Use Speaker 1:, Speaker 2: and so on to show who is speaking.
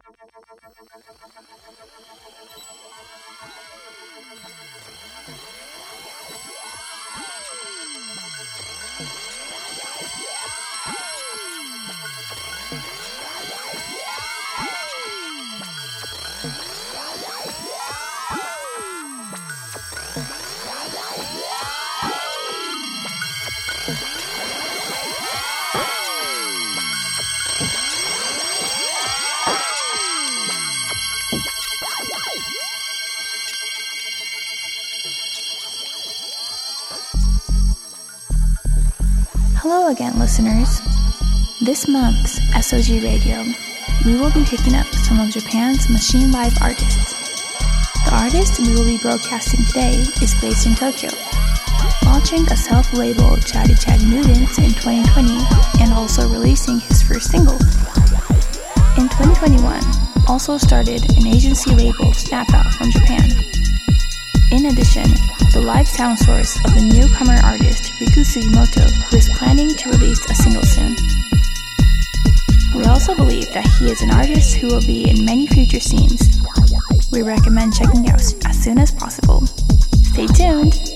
Speaker 1: Thank you. Listeners. This month's SOG Radio, we will be picking up some of Japan's Machine Live artists. The artist we will be broadcasting today is based in Tokyo, launching a self-labeled Chatty Chatty Mutants in 2020 and also releasing his first single. In 2021, also started an agency label Snapout from Japan. In addition, the live sound source of the newcomer artist Riku Sugimoto, who is planning to release a single soon. We also believe that he is an artist who will be in many future scenes. We recommend checking out as soon as possible. Stay tuned!